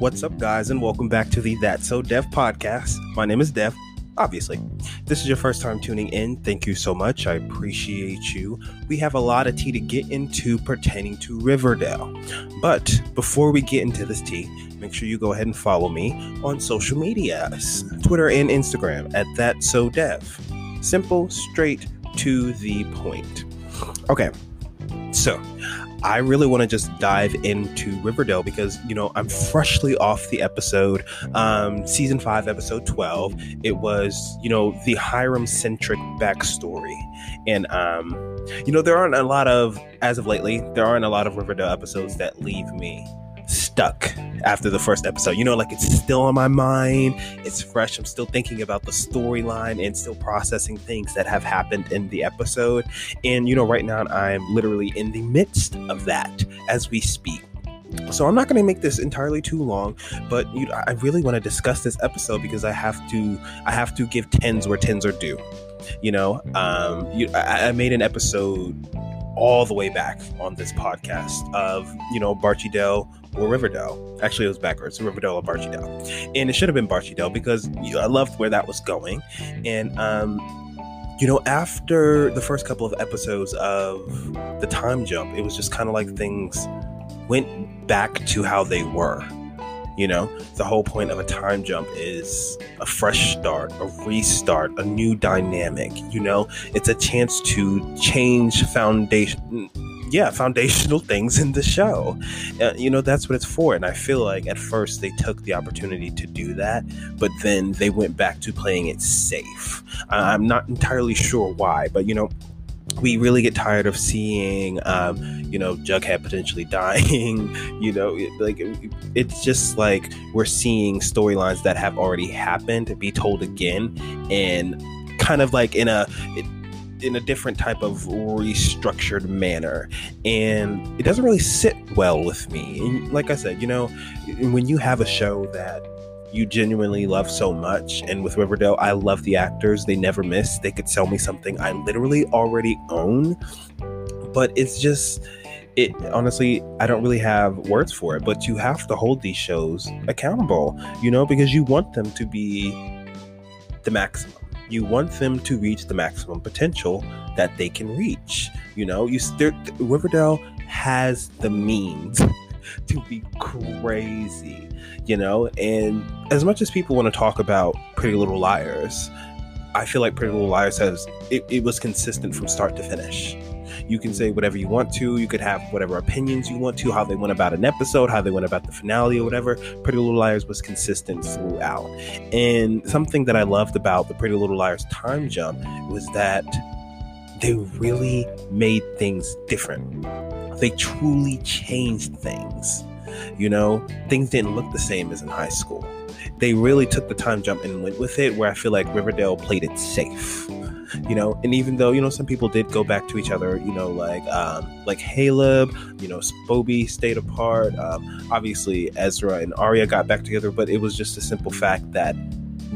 What's up, guys, and welcome back to the That's So Dev podcast. My name is Dev. Obviously, if this is your first time tuning in. Thank you so much. I appreciate you. We have a lot of tea to get into pertaining to Riverdale. But before we get into this tea, make sure you go ahead and follow me on social medias Twitter and Instagram at That So Dev. Simple, straight to the point. Okay, so I really want to just dive into Riverdale because, you know, I'm freshly off the episode, um, season five, episode 12. It was, you know, the Hiram centric backstory. And, um, you know, there aren't a lot of, as of lately, there aren't a lot of Riverdale episodes that leave me stuck after the first episode. You know, like it's still on my mind, it's fresh. I'm still thinking about the storyline and still processing things that have happened in the episode. And, you know, right now I'm literally in the midst of that as we speak. So I'm not going to make this entirely too long, but you, I really want to discuss this episode because I have to. I have to give tens where tens are due. You know, um, you, I, I made an episode all the way back on this podcast of you know Barchydale or Riverdale. Actually, it was backwards, Riverdale or Barchydale, and it should have been Barchydale because you I loved where that was going, and um, you know after the first couple of episodes of the time jump, it was just kind of like things went back to how they were. You know, the whole point of a time jump is a fresh start, a restart, a new dynamic. You know, it's a chance to change foundation yeah, foundational things in the show. Uh, you know, that's what it's for. And I feel like at first they took the opportunity to do that, but then they went back to playing it safe. I'm not entirely sure why, but you know, we really get tired of seeing, um, you know, Jughead potentially dying. You know, like it's just like we're seeing storylines that have already happened be told again, and kind of like in a. It, in a different type of restructured manner. And it doesn't really sit well with me. And like i said you know when you have a show that you genuinely love so much and with riverdale i love the actors they never miss. They could sell me something i literally already own. But it's just it honestly i don't really have words for it. But you have to hold these shows accountable you know because you want them to be the maximum you want them to reach the maximum potential that they can reach. You know, you Riverdale has the means to be crazy, you know, and as much as people want to talk about Pretty Little Liars, I feel like Pretty Little Liars has it, it was consistent from start to finish you can say whatever you want to. You could have whatever opinions you want to, how they went about an episode, how they went about the finale, or whatever. Pretty Little Liars was consistent throughout. And something that I loved about the Pretty Little Liars time jump was that they really made things different. They truly changed things. You know, things didn't look the same as in high school. They really took the time jump and went with it, where I feel like Riverdale played it safe you know and even though you know some people did go back to each other you know like um like Caleb you know Bobby stayed apart um obviously Ezra and Aria got back together but it was just a simple fact that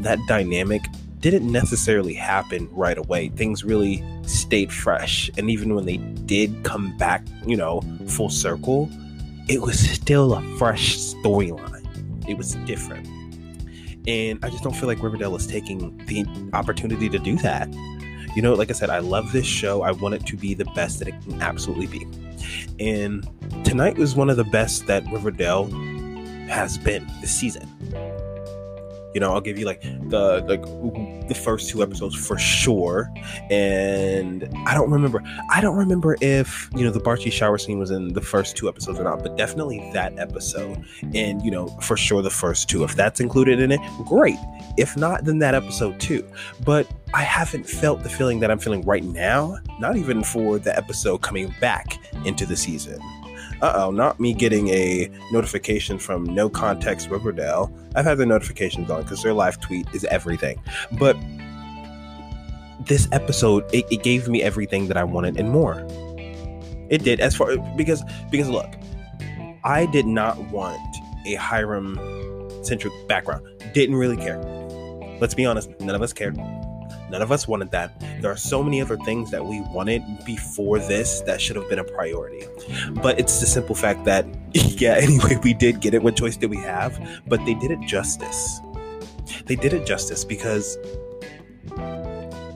that dynamic didn't necessarily happen right away. Things really stayed fresh and even when they did come back you know full circle it was still a fresh storyline. It was different. And I just don't feel like Riverdale is taking the opportunity to do that you know, like I said, I love this show. I want it to be the best that it can absolutely be. And tonight was one of the best that Riverdale has been this season. You know, I'll give you like the like the first two episodes for sure. And I don't remember. I don't remember if you know the Barchie shower scene was in the first two episodes or not, but definitely that episode. And you know, for sure the first two. If that's included in it, great. If not, then that episode too. But I haven't felt the feeling that I'm feeling right now. Not even for the episode coming back into the season uh oh, not me getting a notification from No Context Riverdale. I've had the notifications on because their live tweet is everything. But this episode, it, it gave me everything that I wanted and more. It did, as far because because look, I did not want a Hiram centric background. Didn't really care. Let's be honest, none of us cared. None of us wanted that. Mm-hmm. There are so many other things that we wanted before this that should have been a priority. But it's the simple fact that, yeah, anyway, we did get it. What choice did we have? But they did it justice. They did it justice because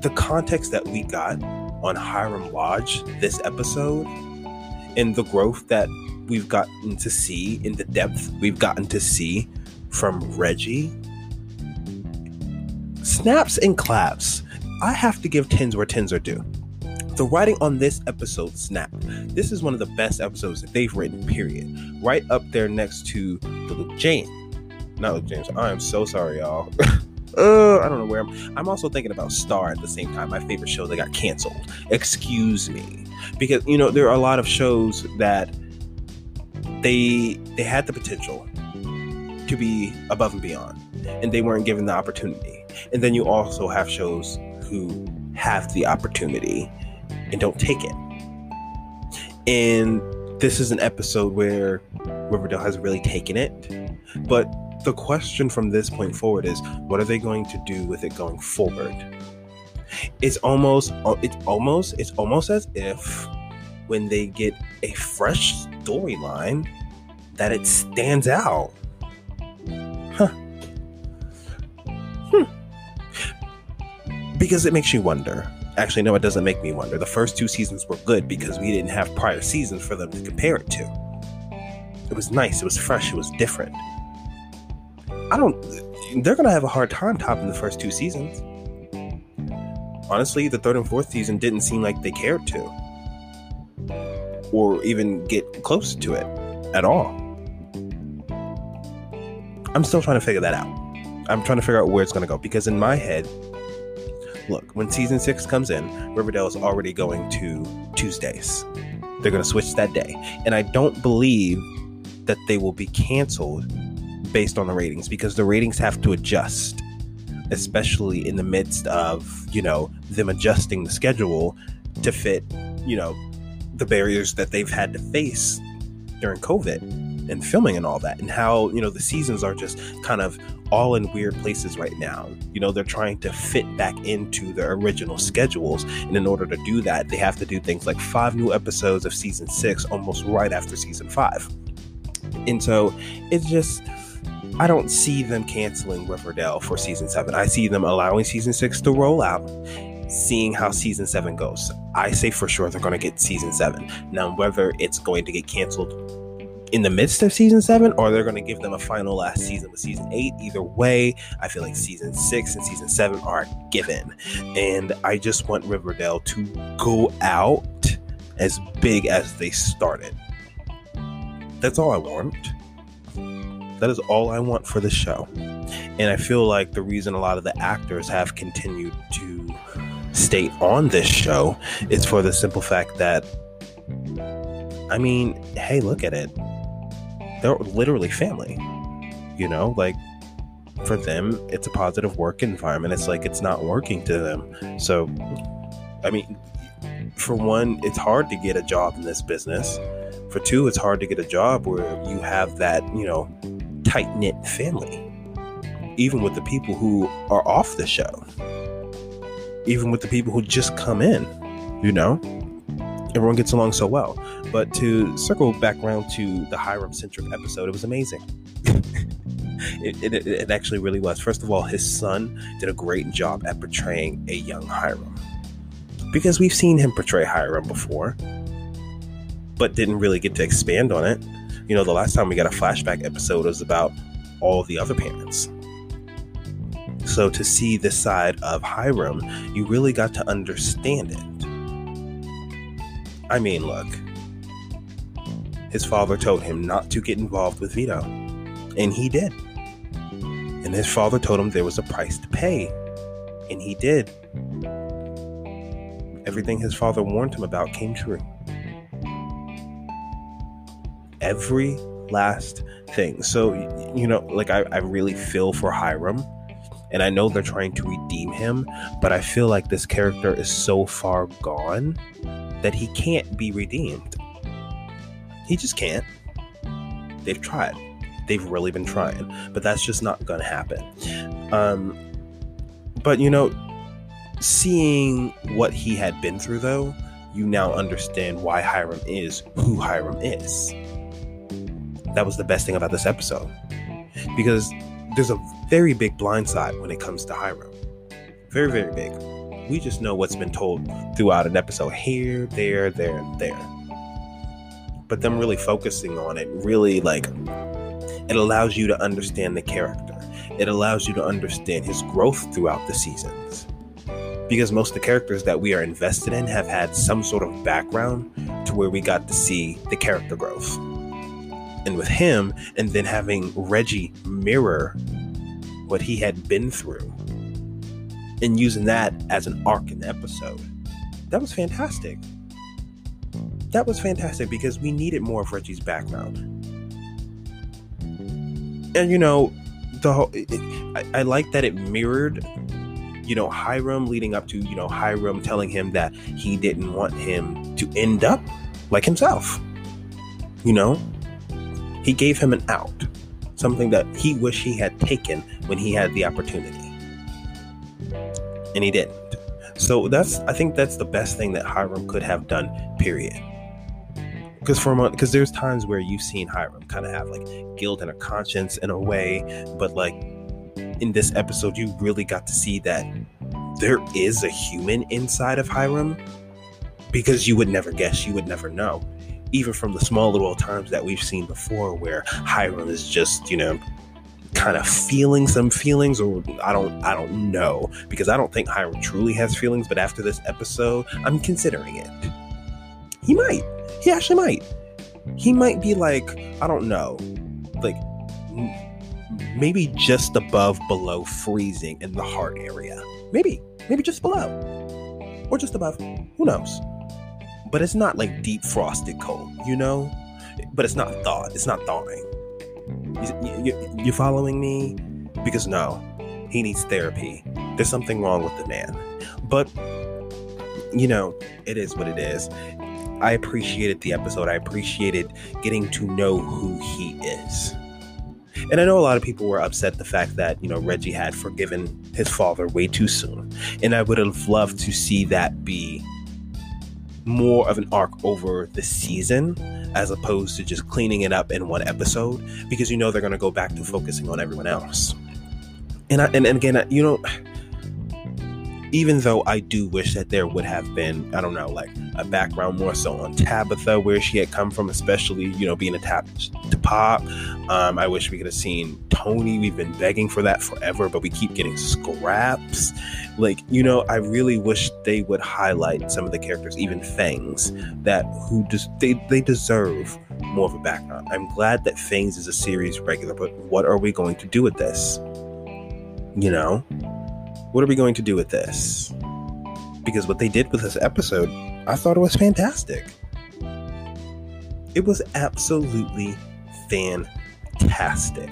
the context that we got on Hiram Lodge this episode and the growth that we've gotten to see in the depth we've gotten to see from Reggie snaps and claps. I have to give tens where tens are due. The writing on this episode snapped. This is one of the best episodes that they've written, period. Right up there next to the Luke James. Not Luke James. I am so sorry, y'all. uh, I don't know where I'm. I'm also thinking about Star at the same time. My favorite show that got canceled. Excuse me, because you know there are a lot of shows that they they had the potential to be above and beyond, and they weren't given the opportunity. And then you also have shows who have the opportunity and don't take it. And this is an episode where Riverdale has really taken it. But the question from this point forward is what are they going to do with it going forward? It's almost it's almost it's almost as if when they get a fresh storyline that it stands out. Because it makes you wonder. Actually, no, it doesn't make me wonder. The first two seasons were good because we didn't have prior seasons for them to compare it to. It was nice, it was fresh, it was different. I don't. They're to have a hard time topping the first two seasons. Honestly, the third and fourth season didn't seem like they cared to. Or even get close to it at all. I'm still trying to figure that out. I'm trying to figure out where it's to go because in my head, look, when season six comes in, Riverdale is already going to Tuesdays. They're going to switch that day. And I don't believe that they will be canceled based on the ratings because the ratings have to adjust, especially in the midst of, you know, them adjusting the schedule to fit, you know, the barriers that they've had to face during COVID and filming and all that, and how, you know, the seasons are just kind of all in weird places right now. You know, they're trying to fit back into their original schedules. And in order to do that, they have to do things like five new episodes of season six almost right after season five. And so it's just, I don't see them canceling Riverdale for season seven. I see them allowing season six to roll out, seeing how season seven goes. I say for sure they're going to get season seven. Now, whether it's going to get canceled in the midst of season seven, or they're going to give them a final last season with season eight. Either way, I feel like season six and season seven are given. And I just want Riverdale to go out as big as they started. That's all I want. That is all I want for the show. And I feel like the reason a lot of the actors have continued to stay on this show is for the simple fact that, I mean, hey, look at it they're literally family. You know, like for them, it's a positive work environment. It's like it's not working to them. So, I mean, for one, it's hard to get a job in this business. For two, it's hard to get a job where you have that, you know, tight knit family. Even with the people who are off the show, even with the people who just come in, you know, everyone gets along so well. But to circle back around to the Hiram centric episode, it was amazing. it, it, it, actually really was. First of all, his son did a great job at portraying a young Hiram. Because we've seen him portray Hiram before, but didn't really get to expand on it. You know, the last time we got a flashback episode was about all the other parents. So to see this side of Hiram, you really got to understand it. I mean, look, his father told him not to get involved with Vito, and he did. And his father told him there was a price to pay, and he did. Everything his father warned him about came true. Every last thing. So, you know, like I, I really feel for Hiram, and I know they're trying to redeem him, but I feel like this character is so far gone that he can't be redeemed. He just can't. They've tried. They've really been trying, but that's just not going to happen. Um, but you know, seeing what he had been through, though, you now understand why Hiram is who Hiram is. That was the best thing about this episode. Because there's a very big blind side when it comes to Hiram. Very, very big. We just know what's been told throughout an episode here, there, there, and there. But them really focusing on it really like it allows you to understand the character. It allows you to understand his growth throughout the seasons. Because most of the characters that we are invested in have had some sort of background to where we got to see the character growth. And with him, and then having Reggie mirror what he had been through and using that as an arc in the episode. That was fantastic. That was fantastic because we needed more of Reggie's background. And you know, the whole, it, I, I like that it mirrored, you know, Hiram leading up to, you know, Hiram telling him that he didn't want him to end up like himself. You know, he gave him an out, something that he wished he had taken when he had the opportunity and he didn't. So that's I think that's the best thing that Hiram could have done. Period. Because for a month because there's times where you've seen Hiram kind of have like guilt and a conscience in a way, but like in this episode, you really got to see that there is a human inside of Hiram because you would never guess, you would never know. Even from the small little times that we've seen before, where Hiram is just, you know, kind of feeling some feelings or I don't I don't know because I don't think Hiram truly has feelings but after this episode I'm considering it. He might. He actually might. He might be like I don't know. Like maybe just above below freezing in the heart area. Maybe. Maybe just below. Or just above. Who knows? But it's not like deep frosted cold, you know? But it's not thawed. It's not thawing. You, you, you following me? Because no, he needs therapy. There's something wrong with the man. But, you know, it is what it is. I appreciated the episode. I appreciated getting to know who he is. And I know a lot of people were upset the fact that, you know, Reggie had forgiven his father way too soon. And I would have loved to see that be more of an arc over the season as opposed to just cleaning it up in one episode because you know they're going to go back to focusing on everyone else. And I, and, and again, you know, even though I do wish that there would have been, I don't know, like a background more so on Tabitha, where she had come from, especially, you know, being attached to Pop. Um, I wish we could have seen Tony. We've been begging for that forever, but we keep getting scraps. Like, you know, I really wish they would highlight some of the characters, even Fangs, that who just they, they deserve more of a background. I'm glad that Fangs is a series regular, but what are we going to do with this? You know? What are we going to do with this? Because what they did with this episode, I thought it was fantastic. It was absolutely fantastic.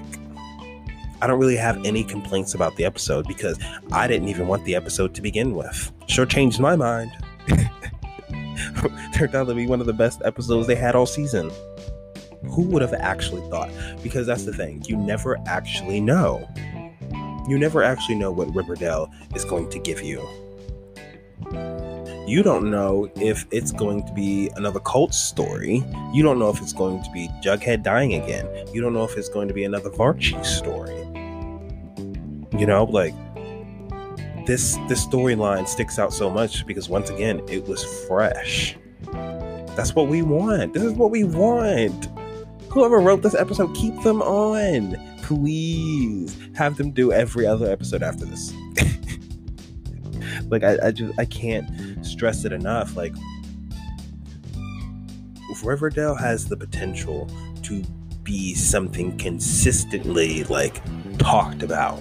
I don't really have any complaints about the episode because I didn't even want the episode to begin with. Sure changed my mind. Turned out to be one of the best episodes they had all season. Who would have actually thought? Because that's the thing, you never actually know. You never actually know what Riverdale is going to give you. You don't know if it's going to be another cult story. You don't know if it's going to be Jughead dying again. You don't know if it's going to be another Varchie story. You know, like this this storyline sticks out so much because once again, it was fresh. That's what we want. This is what we want. Whoever wrote this episode, keep them on please have them do every other episode after this. like I, I just I can't stress it enough. Like Riverdale has the potential to be something consistently like talked about.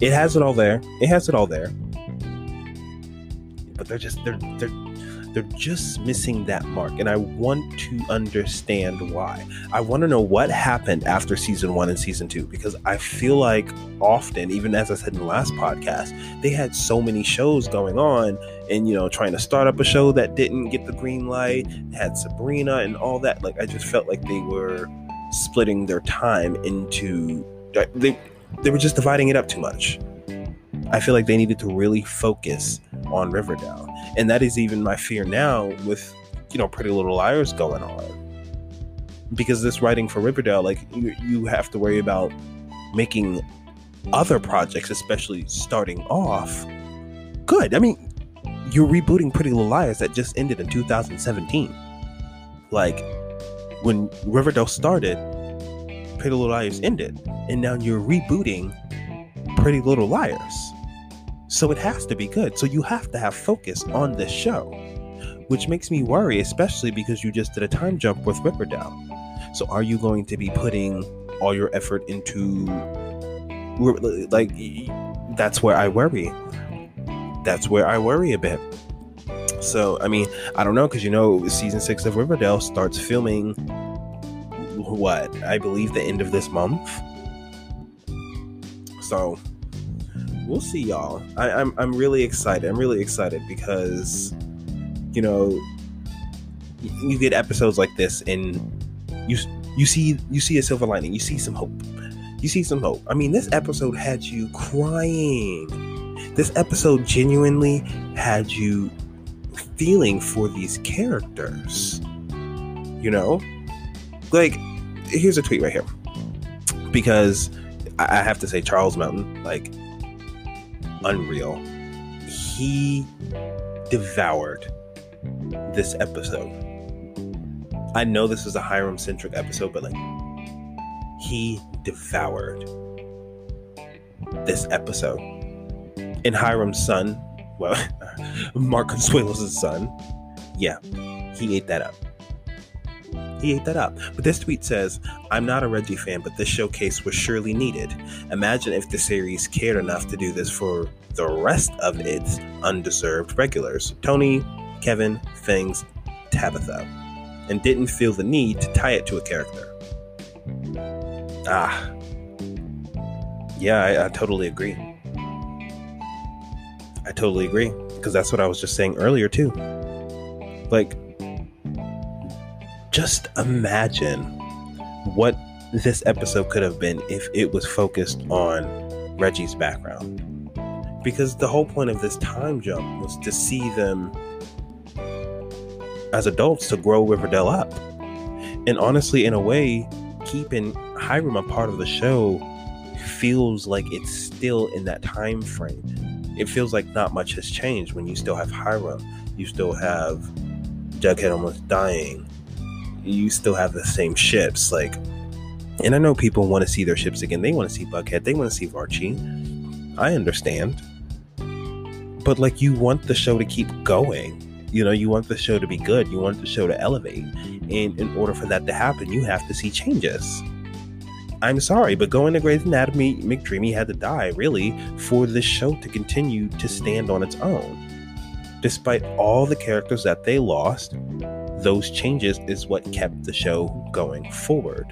It has it all there. It has it all there. But they're just they're they're they're just missing that mark. And I want to understand why. I want to know what happened after season one and season two, because I feel like often, even as I said in the last podcast, they had so many shows going on and, you know, trying to start up a show that didn't get the green light, had Sabrina and all that. Like, I just felt like they were splitting their time into, they, they were just dividing it up too much. I feel like they needed to really focus on Riverdale. And that is even my fear now with, you know, Pretty Little Liars going on. Because this writing for Riverdale, like, you, you have to worry about making other projects, especially starting off, good. I mean, you're rebooting Pretty Little Liars that just ended in 2017. Like, when Riverdale started, Pretty Little Liars ended, and now you're rebooting Pretty Little Liars. So it has to be good. So you have to have focus on this show, which makes me worry, especially because you just did a time jump with Riverdale. So are you going to be putting all your effort into like that's where I worry. That's where I worry a bit. So, I mean, I don't know because you know, season six of Riverdale starts filming what I believe the end of this month. So, we'll see, y'all. I, I'm I'm really excited. I'm really excited because, you know, you get episodes like this, and you you see you see a silver lining. You see some hope you see some hope. I mean, this episode had you crying. This episode genuinely had you feeling for these characters. You know? Like, here's a tweet right here. Because I have to say, Charles Melton, like, unreal. He devoured this episode. I know this is a Hiram centric episode, but like, he devoured this episode. And Hiram's son, well, Mark Consuelos' son, yeah, he ate that up. He ate that up. But this tweet says, I'm not a Reggie fan, but this showcase was surely needed. Imagine if the series cared enough to do this for the rest of its undeserved regulars Tony, Kevin, Fangs, Tabitha, and didn't feel the need to tie it to a character. Ah. Yeah, I, I totally agree. I totally agree. Because that's what I was just saying earlier, too. Like, just imagine what this episode could have been if it was focused on Reggie's background. Because the whole point of this time jump was to see them as adults to grow Riverdale up. And honestly, in a way, keeping Hiram a part of the show feels like it's still in that time frame. It feels like not much has changed when you still have Hiram, you still have Jughead almost dying, you still have the same ships. Like, and I know people want to see their ships again. They want to see Bughead. They want to see Archie. I understand, but like, you want the show to keep going. You know, you want the show to be good. You want the show to elevate. And in order for that to happen, you have to see changes. I'm sorry, but going to Grey's Anatomy, McDreamy had to die, really, for this show to continue to stand on its own. Despite all the characters that they lost, those changes is what kept the show going forward.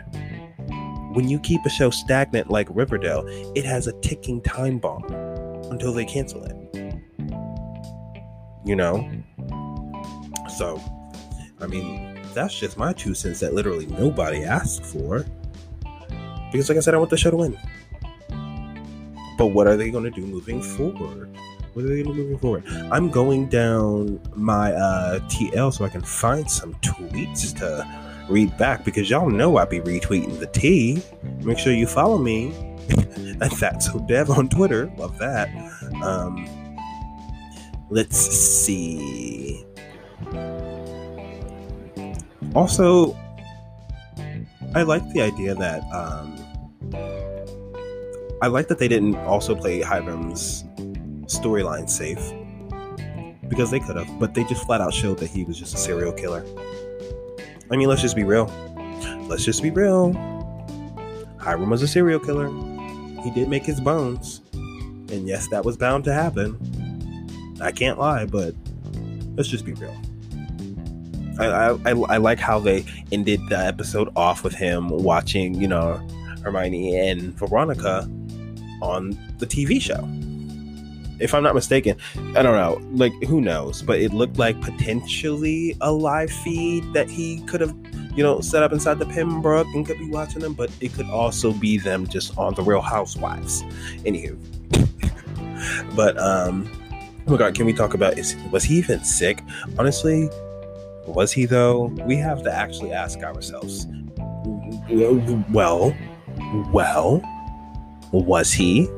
When you keep a show stagnant like Riverdale, it has a ticking time bomb until they cancel it. You know? So, I mean, that's just my two cents that literally nobody asked for. Because, like I said, I want the show to win. But what are they going to do moving forward? What are they going to do moving forward? I'm going down my uh, TL so I can find some tweets to read back because y'all know I be retweeting the T. Make sure you follow me. That's so Dev on Twitter. Love that. Um, let's see. Also, I like the idea that um, I like that they didn't also play Hiram's storyline safe because they could have, but they just flat out showed that he was just a serial killer. I mean, let's just be real. Let's just be real. Hiram was a serial killer. He did make his bones, and yes, that was bound to happen. I can't lie, but let's just be real. I, I, I like how they ended the episode off with him watching, you know, Hermione and Veronica on the TV show. If I'm not mistaken, I don't know, like who knows, but it looked like potentially a live feed that he could have, you know, set up inside the Pembroke and could be watching them, but it could also be them just on the Real Housewives. Anywho, but um, oh my god, can we talk about is was he even sick? Honestly, was he though? We have to actually ask ourselves. Well, well, was he?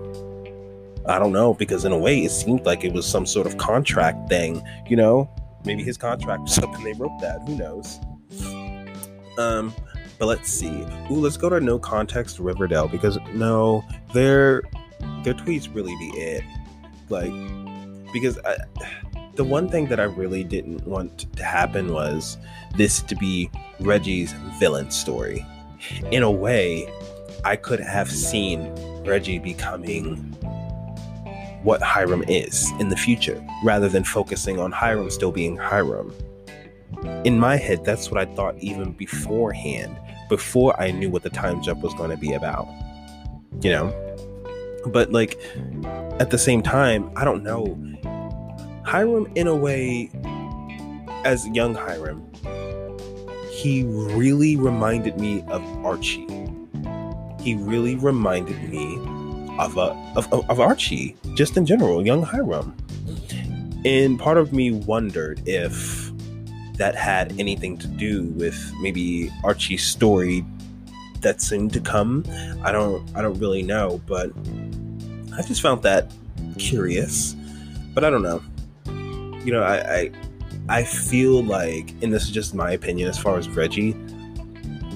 I don't know because in a way it seemed like it was some sort of contract thing, you know? Maybe his contract was up and they wrote that. Who knows? Um, but let's see. Ooh, let's go to no context Riverdale because no, their their tweets really be it. Like, because I, the one thing that I really didn't want to happen was this to be Reggie's villain story. In a way, I could have seen Reggie becoming what Hiram is in the future, rather than focusing on Hiram still being Hiram. In my head, that's what I thought even beforehand, before I knew what the time jump was going to be about. You know? But, like, at the same time, I don't know. Hiram, in a way, as young Hiram, he really reminded me of Archie. He really reminded me of, uh, a, of, of Archie, just in general, young Hiram. And part of me wondered if that had anything to do with maybe Archie's story that seemed to come. I don't I don't really know, but I just found that curious. But I don't know. You know, I I, I feel like, and this is just my opinion as far as Reggie,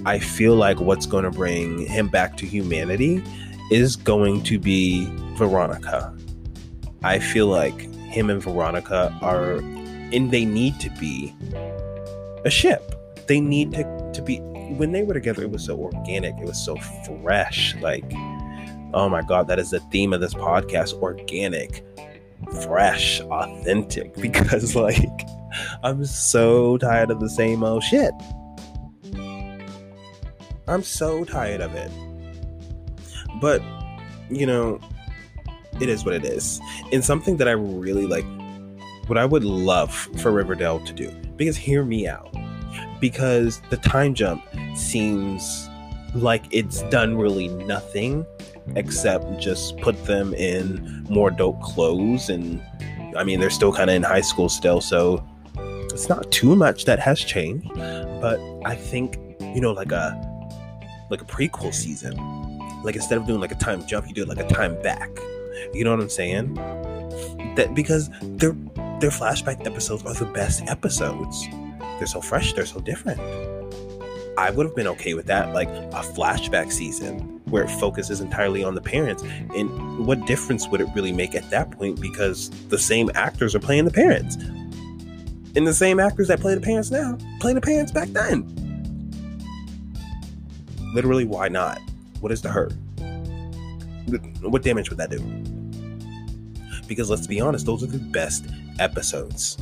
I feel like what's going to bring him back to humanity is going to be Veronica. I feel like him and Veronica are, and they need to be a ship. They need to, to be, when they were together, it was so organic, it was so fresh. Like, oh my God, that is the theme of this podcast organic, fresh, authentic. Because, like, I'm so tired of the same old shit. I'm so tired of it. But, you know, it is what it is. And something that I really like, what I would love for Riverdale to do, because hear me out, because the time jump seems like it's done really nothing except just put them in more dope clothes. And I mean, they're still kind of in high school still, so it's not too much that has changed. But I think, you know, like a like a prequel season like instead of doing like a time jump, you do it like a time back. You know what I'm saying? That because their their flashback episodes are the best episodes. They're so fresh, they're so different. I would have been okay with that, like a flashback season where it focuses entirely on the parents. And what difference would it really make at that point? Because the same actors are playing the parents. And the same actors that play the parents now play the parents back then. Literally, why not? What is the hurt? What damage would that do? Because let's be honest, those are the best episodes.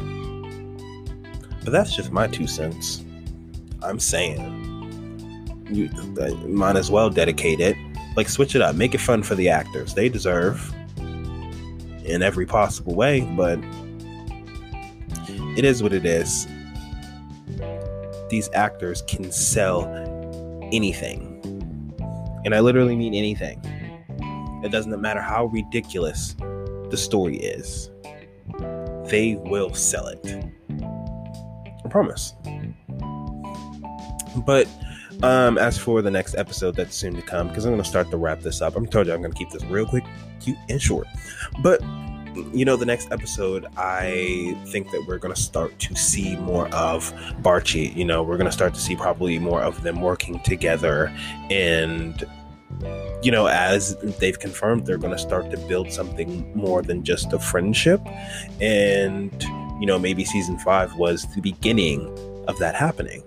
But that's just my two cents. I'm saying you uh, might as well dedicate it. Like switch it up, make it fun for the actors. They deserve in every possible way, but it is what it is. These actors can sell anything and I literally mean anything. It doesn't matter how ridiculous the story is, they will sell it. I promise. But um, as for the next episode that's soon to come, because I'm going to start to wrap this up. I'm told you I'm going to keep this real quick, cute, and short. But you know, the next episode, I think that we're going to start to see more of Barchie. You know, we're going to start to see probably more of them working together. And, you know, as they've confirmed, they're going to start to build something more than just a friendship. And, you know, maybe season five was the beginning of that happening.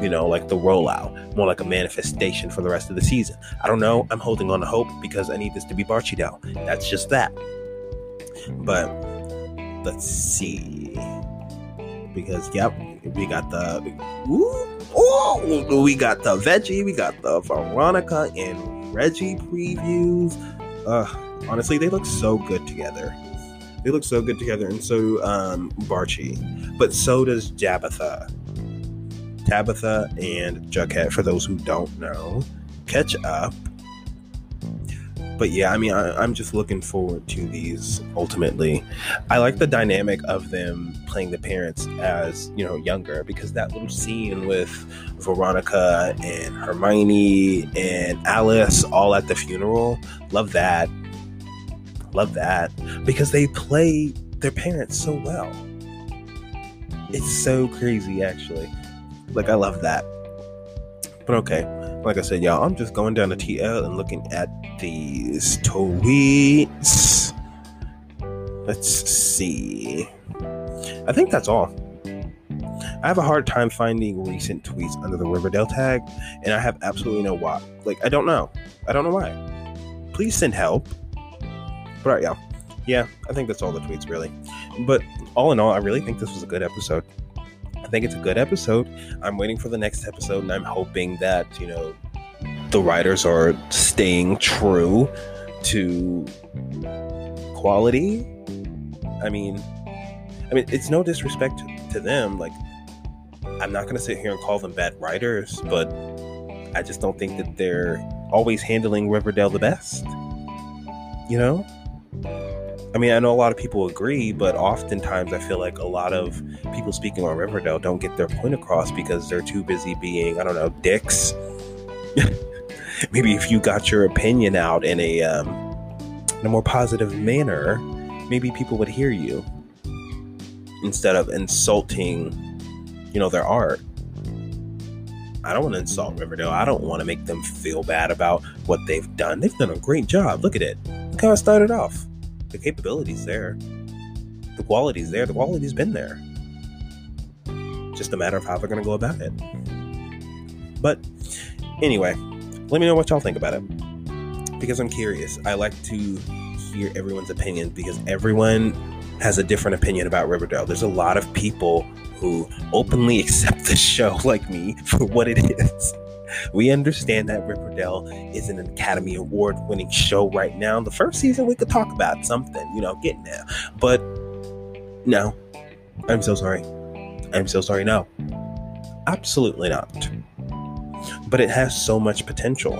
You know, like the rollout, more like a manifestation for the rest of the season. I don't know. I'm holding on to hope because I need this to be Barchie now. That's just that. But let's see. Because yep, we got the ooh, we got the veggie, we got the Veronica and Reggie previews. Uh honestly, they look so good together. They look so good together, and so um Barchie. But so does Jabitha. Tabitha and Jughead, for those who don't know. Catch up but yeah, I mean, I, am just looking forward to these. Ultimately, I like the dynamic of them playing the parents as you know younger because that little scene with Veronica and Hermione and Alice all at the funeral, love that, love that because they play their parents so well. It's so crazy, actually. Like I love that. But okay, like I said, y'all, I'm just going down to TL and looking at these tweets. Let's see. I think that's all. I have a hard time finding recent tweets under the Riverdale tag, and I have absolutely no why. Like, I don't know. I don't know why. Please send help. But right, yeah. Yeah, I think that's all the tweets, really. But all in all, I really think this was a good episode. I think it's a good episode. I'm waiting for the next episode, and I'm hoping that, you know, the writers are staying true to quality. I mean, I mean, it's no disrespect to, them. Like, I'm not going to sit here and call them bad writers, but I just don't think that they're always handling Riverdale the best. You know? I mean, I know a lot of people agree, but oftentimes I feel like a lot of people speaking on Riverdale don't get their point across because they're too busy being, I don't know, dicks. maybe if you got your opinion out in a um, in a more positive manner, maybe people would hear you instead of insulting, you know, their art. I don't want to insult Riverdale. I don't want to make them feel bad about what they've done. They've done a great job. Look at it. Look how it started off. The capability's there. The quality's there. The quality's been there. Just a matter of how they're going to go about it. But anyway, let me know what y'all think about it because I'm curious. I like to hear everyone's opinion because everyone has a different opinion about Riverdale. There's a lot of people who openly accept the show like me for what it is. We understand that Riverdale is an Academy Award winning show right now. The first season, we could talk about something, you know, getting there. But no, I'm so sorry. I'm so sorry. No, absolutely not but it has so much potential.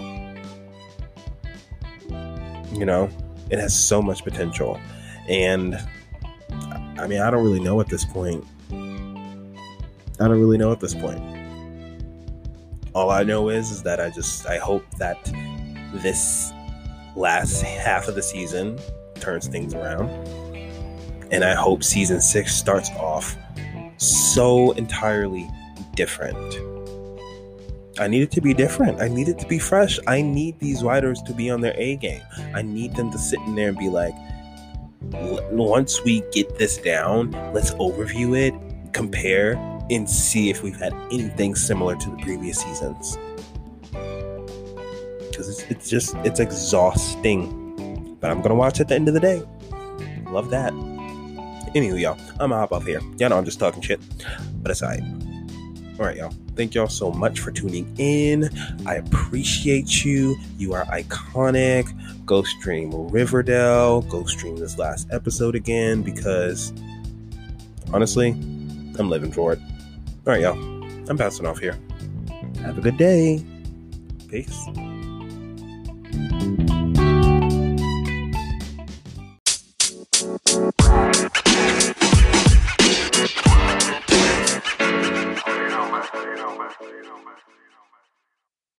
You know, it has so much potential. And I mean, I don't really know at this point. I don't really know at this point. All I know is, is that I just I hope that this last half of the season turns things around. And I hope season 6 starts off so entirely different I need it to be different. I need it to be fresh. I need these writers to be on their A game. I need them to sit in there and be like, once we get this down, let's overview it, compare, and see if we've had anything similar to the previous seasons. Because it's, it's just, it's exhausting. But I'm going to watch at the end of the day. Love that. Anyway, y'all, I'm gonna hop off here. Y'all know I'm just talking shit, but aside. All right, y'all. Thank y'all so much for tuning in. I appreciate you. You are iconic. Go stream Riverdale. Go stream this last episode again because honestly, I'm living for it. All right, y'all. I'm passing off here. Have a good day. Peace.